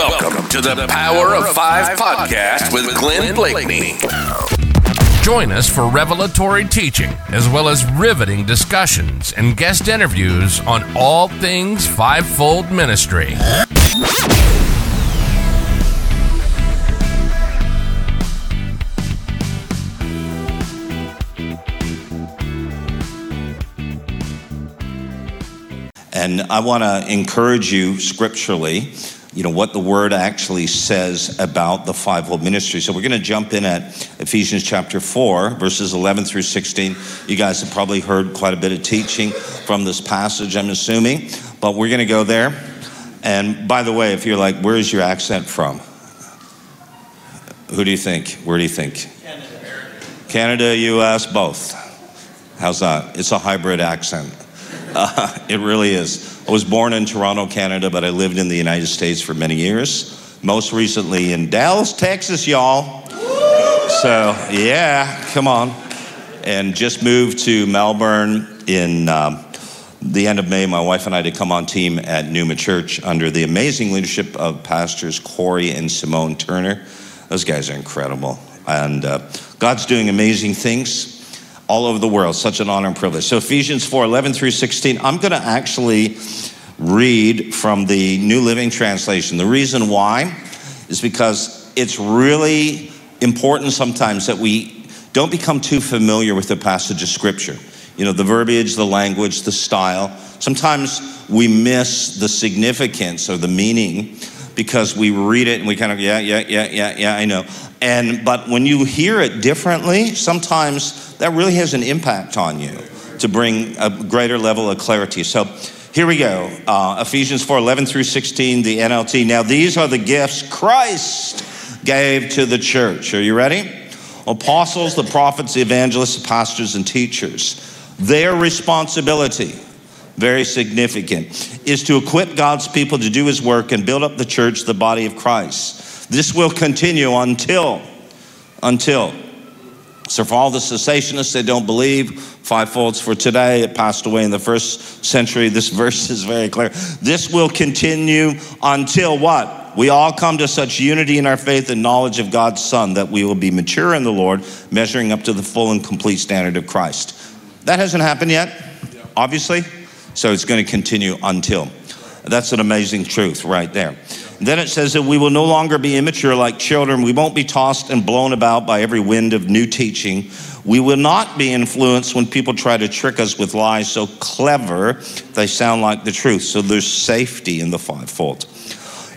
Welcome to the Power of Five podcast with Glenn Bleakney. Join us for revelatory teaching, as well as riveting discussions and guest interviews on all things fivefold ministry. And I want to encourage you scripturally, you know, what the word actually says about the fivefold ministry. So we're going to jump in at Ephesians chapter 4, verses 11 through 16. You guys have probably heard quite a bit of teaching from this passage, I'm assuming, but we're going to go there. And by the way, if you're like, where's your accent from? Who do you think? Where do you think? Canada. Canada, US, both. How's that? It's a hybrid accent. Uh, it really is. I was born in Toronto, Canada, but I lived in the United States for many years. Most recently in Dallas, Texas, y'all. So, yeah, come on. And just moved to Melbourne in um, the end of May. My wife and I to come on team at Numa Church under the amazing leadership of pastors Corey and Simone Turner. Those guys are incredible. And uh, God's doing amazing things all over the world. Such an honor and privilege. So, Ephesians 4 11 through 16, I'm going to actually read from the New Living Translation. The reason why is because it's really important sometimes that we don't become too familiar with the passage of Scripture. You know, the verbiage, the language, the style. Sometimes we miss the significance or the meaning because we read it and we kind of, yeah, yeah, yeah, yeah, yeah, I know. And, but when you hear it differently, sometimes that really has an impact on you to bring a greater level of clarity. So, here we go. Uh, Ephesians 4 11 through 16, the NLT. Now, these are the gifts Christ gave to the church. Are you ready? Apostles, the prophets, the evangelists, the pastors, and teachers. Their responsibility, very significant, is to equip God's people to do his work and build up the church, the body of Christ. This will continue until, until so, for all the cessationists that don't believe, fivefolds for today, it passed away in the first century. This verse is very clear. This will continue until what? We all come to such unity in our faith and knowledge of God's Son that we will be mature in the Lord, measuring up to the full and complete standard of Christ. That hasn't happened yet, obviously. So, it's going to continue until. That's an amazing truth right there. Then it says that we will no longer be immature like children. We won't be tossed and blown about by every wind of new teaching. We will not be influenced when people try to trick us with lies so clever they sound like the truth. So there's safety in the fivefold.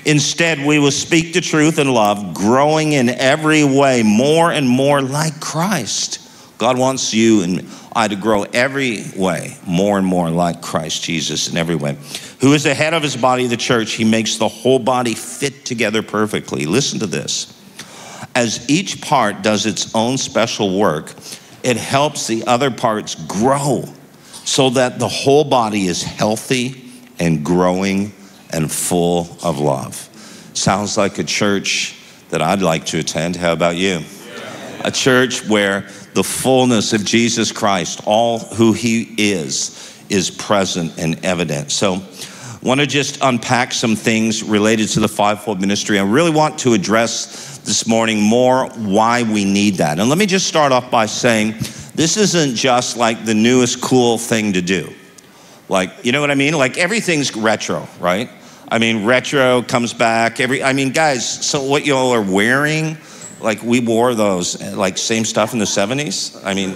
Instead, we will speak the truth in love, growing in every way more and more like Christ. God wants you and I to grow every way more and more like Christ Jesus in every way. Who is the head of his body, the church? He makes the whole body fit together perfectly. Listen to this. As each part does its own special work, it helps the other parts grow so that the whole body is healthy and growing and full of love. Sounds like a church that I'd like to attend. How about you? A church where the fullness of Jesus Christ, all who he is, is present and evident. So, I want to just unpack some things related to the fivefold ministry. I really want to address this morning more why we need that. And let me just start off by saying this isn't just like the newest cool thing to do. Like, you know what I mean? Like everything's retro, right? I mean, retro comes back every I mean, guys, so what y'all are wearing like we wore those like same stuff in the 70s i mean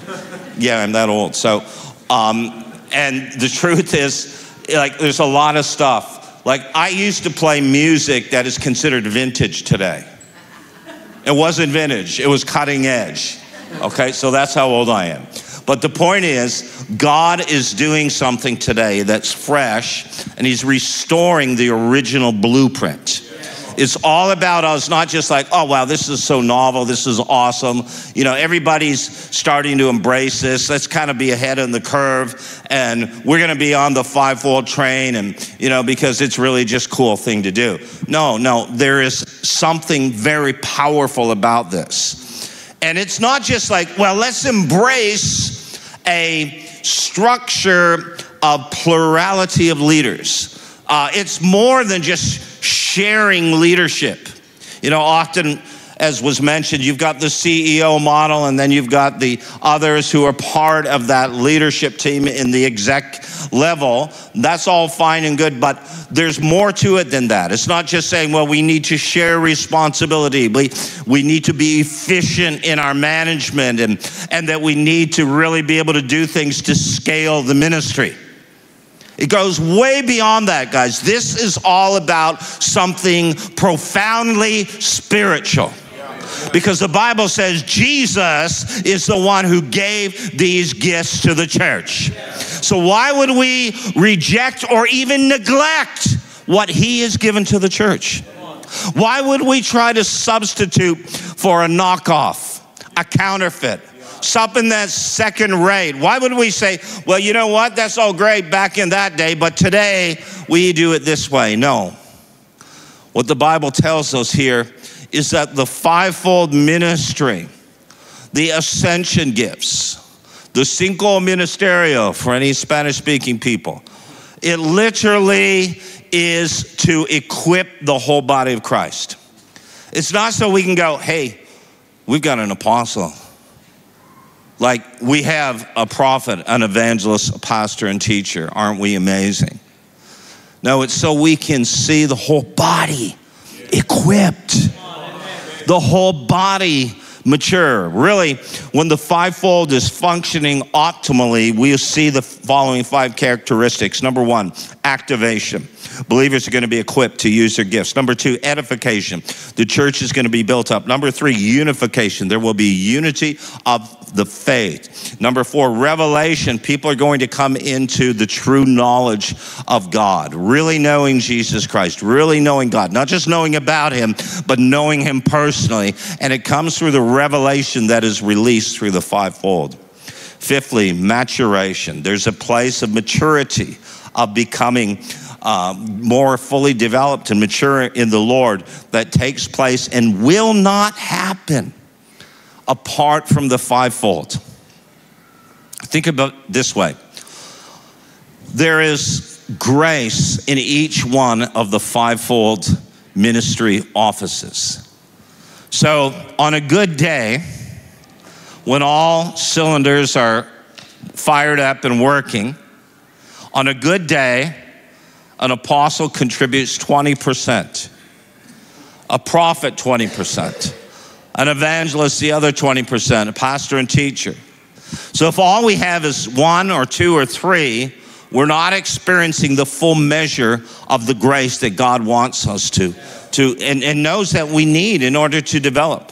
yeah i'm that old. So um, and the truth is like there's a lot of stuff. Like i used to play music that is considered vintage today. It wasn't vintage. It was cutting edge. Okay? So that's how old i am. But the point is god is doing something today that's fresh and he's restoring the original blueprint it's all about us, not just like, oh, wow, this is so novel, this is awesome. You know, everybody's starting to embrace this. Let's kind of be ahead of the curve, and we're going to be on the fivefold train, and, you know, because it's really just cool thing to do. No, no, there is something very powerful about this. And it's not just like, well, let's embrace a structure of plurality of leaders. Uh, it's more than just sharing leadership. You know, often as was mentioned, you've got the CEO model, and then you've got the others who are part of that leadership team in the exec level. That's all fine and good, but there's more to it than that. It's not just saying, well, we need to share responsibility. We, we need to be efficient in our management, and, and that we need to really be able to do things to scale the ministry. It goes way beyond that, guys. This is all about something profoundly spiritual because the Bible says Jesus is the one who gave these gifts to the church. So, why would we reject or even neglect what He has given to the church? Why would we try to substitute for a knockoff, a counterfeit? Something that's second rate. Why would we say, well, you know what? That's all great back in that day, but today we do it this way? No. What the Bible tells us here is that the fivefold ministry, the ascension gifts, the cinco ministerio for any Spanish speaking people, it literally is to equip the whole body of Christ. It's not so we can go, hey, we've got an apostle. Like we have a prophet, an evangelist, a pastor, and teacher. Aren't we amazing? No, it's so we can see the whole body equipped the whole body mature. Really, when the fivefold is functioning optimally, we see the following five characteristics. Number one, activation. Believers are going to be equipped to use their gifts. Number two, edification. The church is going to be built up. Number three, unification. There will be unity of the faith. Number four, revelation. People are going to come into the true knowledge of God, really knowing Jesus Christ, really knowing God, not just knowing about Him, but knowing Him personally. And it comes through the revelation that is released through the fivefold. Fifthly, maturation. There's a place of maturity, of becoming uh, more fully developed and mature in the Lord that takes place and will not happen apart from the fivefold. Think about this way there is grace in each one of the fivefold ministry offices. So, on a good day, when all cylinders are fired up and working, on a good day, an apostle contributes 20%, a prophet 20%, an evangelist the other 20%, a pastor and teacher. So if all we have is one or two or three, we're not experiencing the full measure of the grace that God wants us to, to and, and knows that we need in order to develop.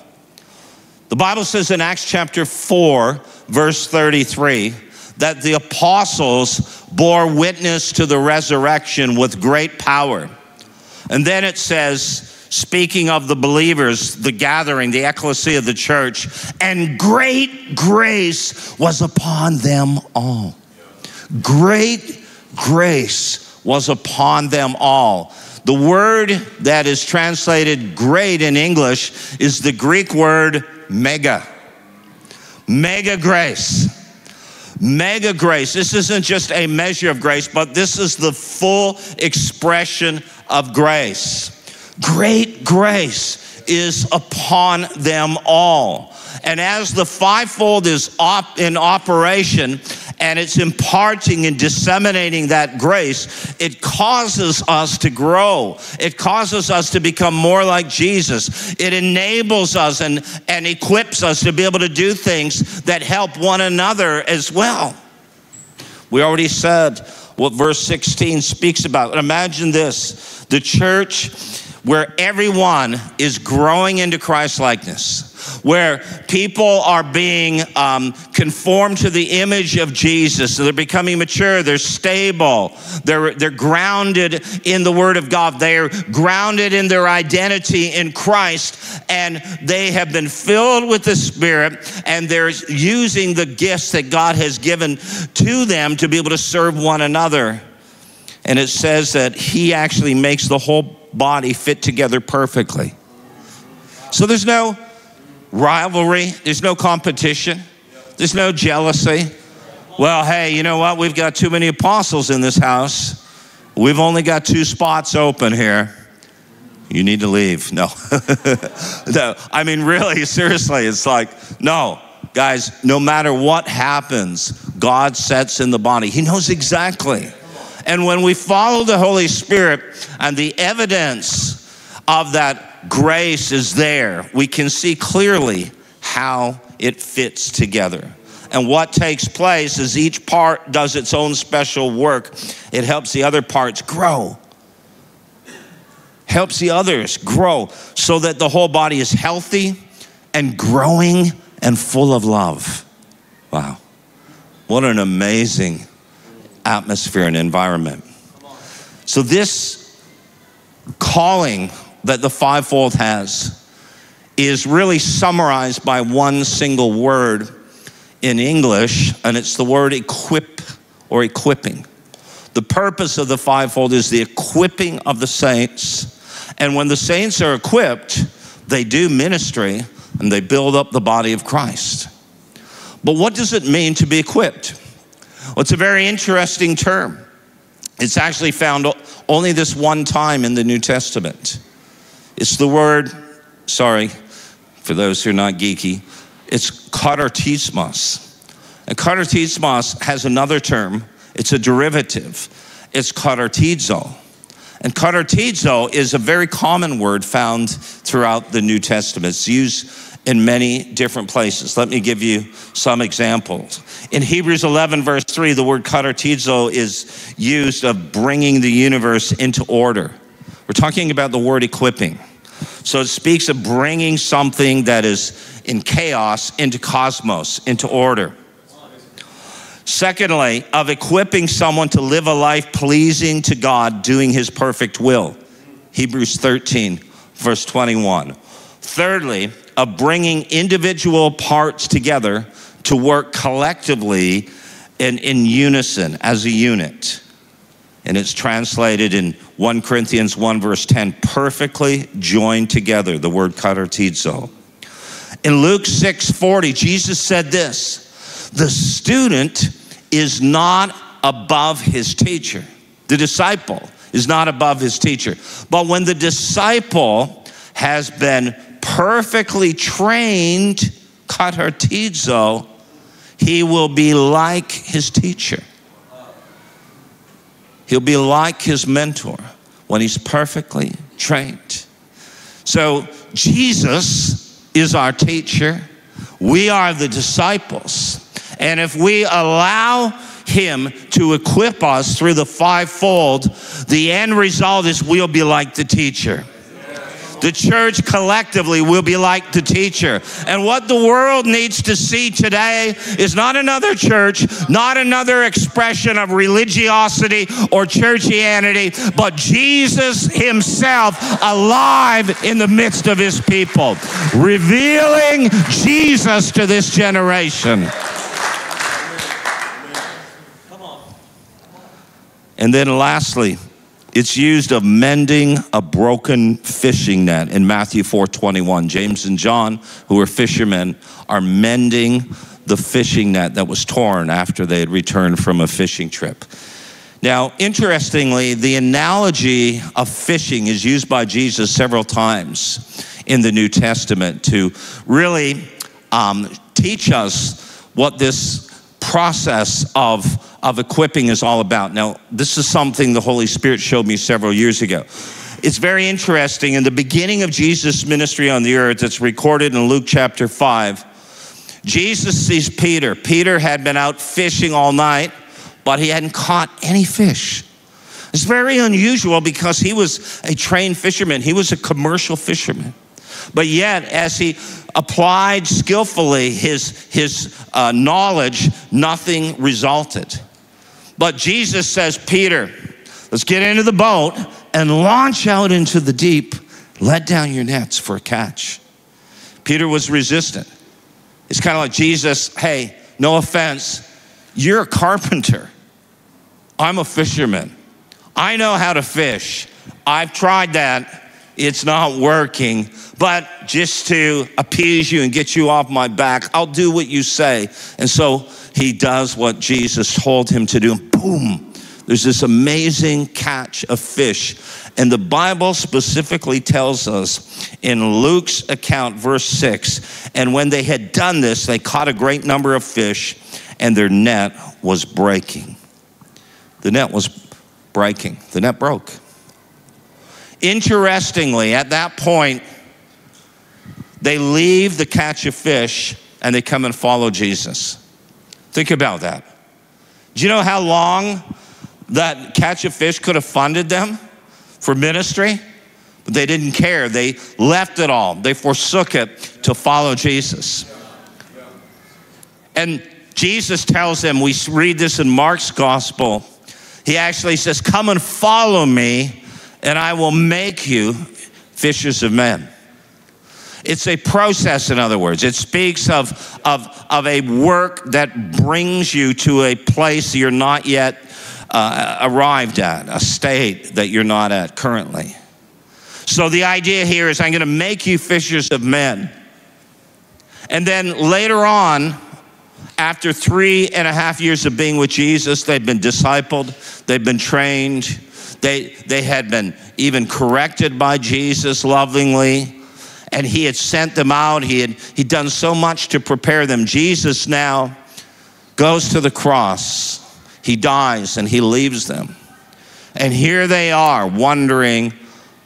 The Bible says in Acts chapter 4, verse 33, that the apostles bore witness to the resurrection with great power. And then it says, speaking of the believers, the gathering, the ecclesia of the church, and great grace was upon them all. Great grace was upon them all. The word that is translated great in English is the Greek word mega. Mega grace. Mega grace. This isn't just a measure of grace, but this is the full expression of grace. Great grace is upon them all. And as the fivefold is op- in operation and it's imparting and disseminating that grace, it causes us to grow. It causes us to become more like Jesus. It enables us and, and equips us to be able to do things that help one another as well. We already said what verse 16 speaks about. Imagine this the church where everyone is growing into Christ likeness where people are being um, conformed to the image of Jesus. So they're becoming mature, they're stable, they're, they're grounded in the Word of God, they're grounded in their identity in Christ, and they have been filled with the Spirit, and they're using the gifts that God has given to them to be able to serve one another. And it says that He actually makes the whole body fit together perfectly. So there's no rivalry, there's no competition, there's no jealousy. Well, hey, you know what? We've got too many apostles in this house. We've only got two spots open here. You need to leave. No. no. I mean, really, seriously, it's like, no. Guys, no matter what happens, God sets in the body. He knows exactly. And when we follow the Holy Spirit and the evidence of that grace is there, we can see clearly how it fits together. And what takes place is each part does its own special work. It helps the other parts grow, helps the others grow so that the whole body is healthy and growing and full of love. Wow. What an amazing atmosphere and environment. So, this calling that the fivefold has is really summarized by one single word in English, and it's the word equip or equipping. The purpose of the fivefold is the equipping of the saints. And when the saints are equipped, they do ministry and they build up the body of Christ. But what does it mean to be equipped? Well, it's a very interesting term. It's actually found only this one time in the New Testament. It's the word, sorry, for those who are not geeky, it's katartismos. And katartismos has another term, it's a derivative. It's katartizo. And katartizo is a very common word found throughout the New Testament. It's used in many different places. Let me give you some examples. In Hebrews 11, verse 3, the word katartizo is used of bringing the universe into order. We're talking about the word equipping. So it speaks of bringing something that is in chaos into cosmos, into order. Secondly, of equipping someone to live a life pleasing to God, doing his perfect will. Hebrews 13, verse 21. Thirdly, of bringing individual parts together to work collectively and in unison as a unit. And it's translated in 1 Corinthians 1, verse 10 perfectly joined together, the word katartizo. In Luke 6 40, Jesus said this the student is not above his teacher, the disciple is not above his teacher. But when the disciple has been perfectly trained katartizo, he will be like his teacher. He'll be like his mentor when he's perfectly trained. So Jesus is our teacher. We are the disciples. And if we allow him to equip us through the fivefold, the end result is we'll be like the teacher. The church collectively will be like the teacher. And what the world needs to see today is not another church, not another expression of religiosity or churchianity, but Jesus Himself alive in the midst of His people, revealing Jesus to this generation. And then lastly, it's used of mending a broken fishing net in Matthew 4:21. James and John, who are fishermen, are mending the fishing net that was torn after they had returned from a fishing trip. Now, interestingly, the analogy of fishing is used by Jesus several times in the New Testament to really um, teach us what this process of of equipping is all about. Now, this is something the Holy Spirit showed me several years ago. It's very interesting. In the beginning of Jesus' ministry on the earth, it's recorded in Luke chapter 5. Jesus sees Peter. Peter had been out fishing all night, but he hadn't caught any fish. It's very unusual because he was a trained fisherman, he was a commercial fisherman. But yet, as he applied skillfully his, his uh, knowledge, nothing resulted. But Jesus says, Peter, let's get into the boat and launch out into the deep. Let down your nets for a catch. Peter was resistant. It's kind of like Jesus, hey, no offense, you're a carpenter. I'm a fisherman. I know how to fish. I've tried that. It's not working. But just to appease you and get you off my back, I'll do what you say. And so he does what Jesus told him to do. And boom, there's this amazing catch of fish. And the Bible specifically tells us in Luke's account, verse 6 and when they had done this, they caught a great number of fish, and their net was breaking. The net was breaking, the net broke. Interestingly, at that point, they leave the catch of fish and they come and follow Jesus. Think about that. Do you know how long that catch of fish could have funded them for ministry? But they didn't care. They left it all, they forsook it to follow Jesus. And Jesus tells them, we read this in Mark's gospel. He actually says, Come and follow me, and I will make you fishers of men. It's a process, in other words. It speaks of, of, of a work that brings you to a place you're not yet uh, arrived at, a state that you're not at currently. So the idea here is I'm going to make you fishers of men. And then later on, after three and a half years of being with Jesus, they've been discipled, they've been trained, they, they had been even corrected by Jesus lovingly and he had sent them out. He had he'd done so much to prepare them. Jesus now goes to the cross. He dies and he leaves them. And here they are wondering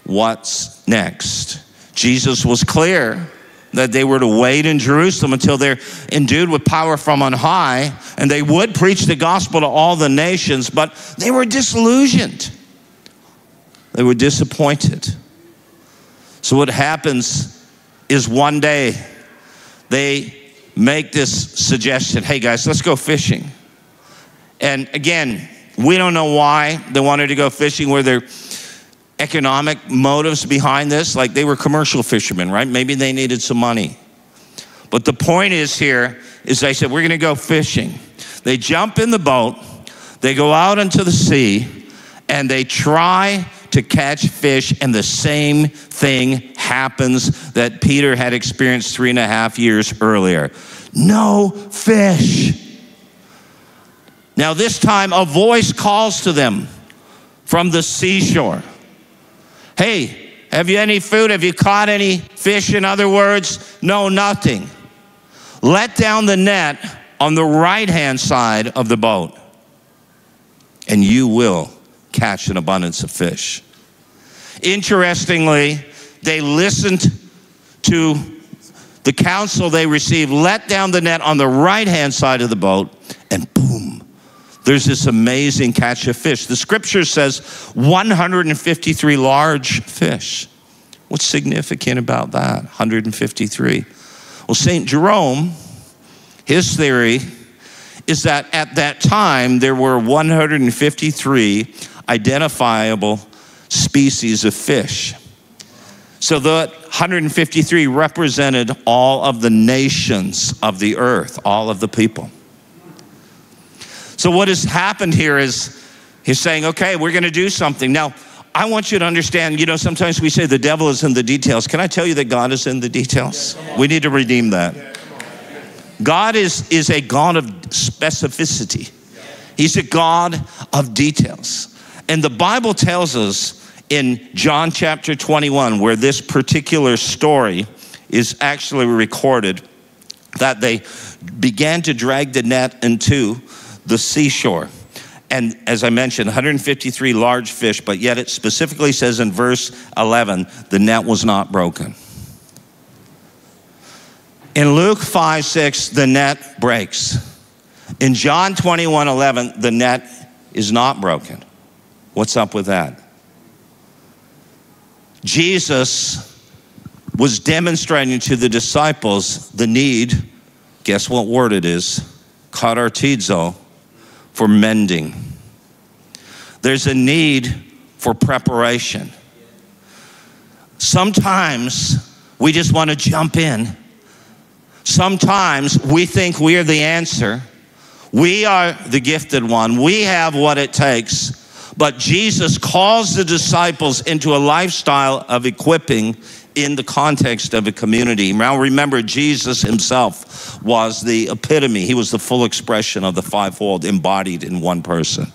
what's next. Jesus was clear that they were to wait in Jerusalem until they're endued with power from on high, and they would preach the gospel to all the nations, but they were disillusioned. They were disappointed. So, what happens is one day they make this suggestion hey guys, let's go fishing. And again, we don't know why they wanted to go fishing, were there economic motives behind this? Like they were commercial fishermen, right? Maybe they needed some money. But the point is here is they said, we're going to go fishing. They jump in the boat, they go out into the sea, and they try to catch fish, and the same thing happens that Peter had experienced three and a half years earlier no fish. Now, this time, a voice calls to them from the seashore Hey, have you any food? Have you caught any fish? In other words, no, nothing. Let down the net on the right hand side of the boat, and you will catch an abundance of fish. Interestingly, they listened to the counsel they received, let down the net on the right hand side of the boat, and boom, there's this amazing catch of fish. The scripture says 153 large fish. What's significant about that? 153. Well, St. Jerome, his theory is that at that time there were 153 identifiable species of fish. So the 153 represented all of the nations of the earth, all of the people. So what has happened here is he's saying, okay, we're going to do something. Now, I want you to understand, you know, sometimes we say the devil is in the details. Can I tell you that God is in the details? We need to redeem that. God is, is a God of specificity. He's a God of details. And the Bible tells us in John chapter 21, where this particular story is actually recorded, that they began to drag the net into the seashore. And as I mentioned, 153 large fish, but yet it specifically says in verse 11, the net was not broken. In Luke 5 6, the net breaks. In John 21 11, the net is not broken. What's up with that? Jesus was demonstrating to the disciples the need, guess what word it is? Katartizo, for mending. There's a need for preparation. Sometimes we just want to jump in. Sometimes we think we are the answer. We are the gifted one. We have what it takes. But Jesus calls the disciples into a lifestyle of equipping in the context of a community. Now remember, Jesus himself was the epitome, he was the full expression of the fivefold embodied in one person.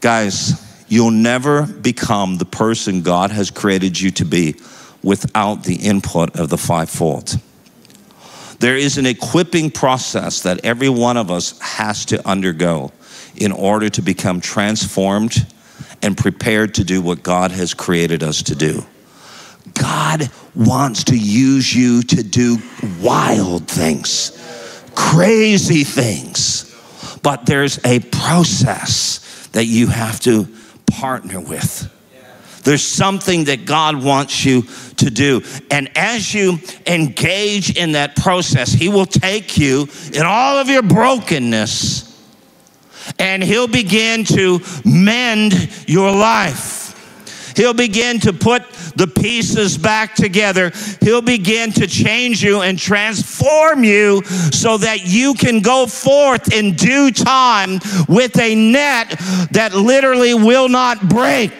Guys, you'll never become the person God has created you to be without the input of the fivefold. There is an equipping process that every one of us has to undergo in order to become transformed and prepared to do what God has created us to do. God wants to use you to do wild things, crazy things. But there's a process that you have to partner with. There's something that God wants you to do. And as you engage in that process, He will take you in all of your brokenness and He'll begin to mend your life. He'll begin to put the pieces back together. He'll begin to change you and transform you so that you can go forth in due time with a net that literally will not break.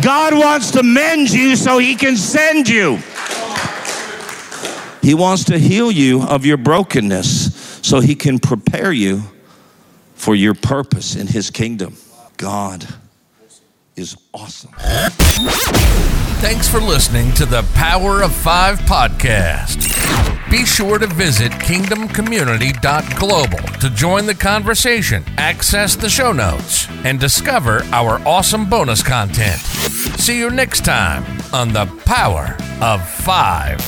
God wants to mend you so He can send you. He wants to heal you of your brokenness so He can prepare you for your purpose in His kingdom. God is awesome. Thanks for listening to the Power of Five podcast. Be sure to visit kingdomcommunity.global to join the conversation, access the show notes, and discover our awesome bonus content. See you next time on the Power of Five.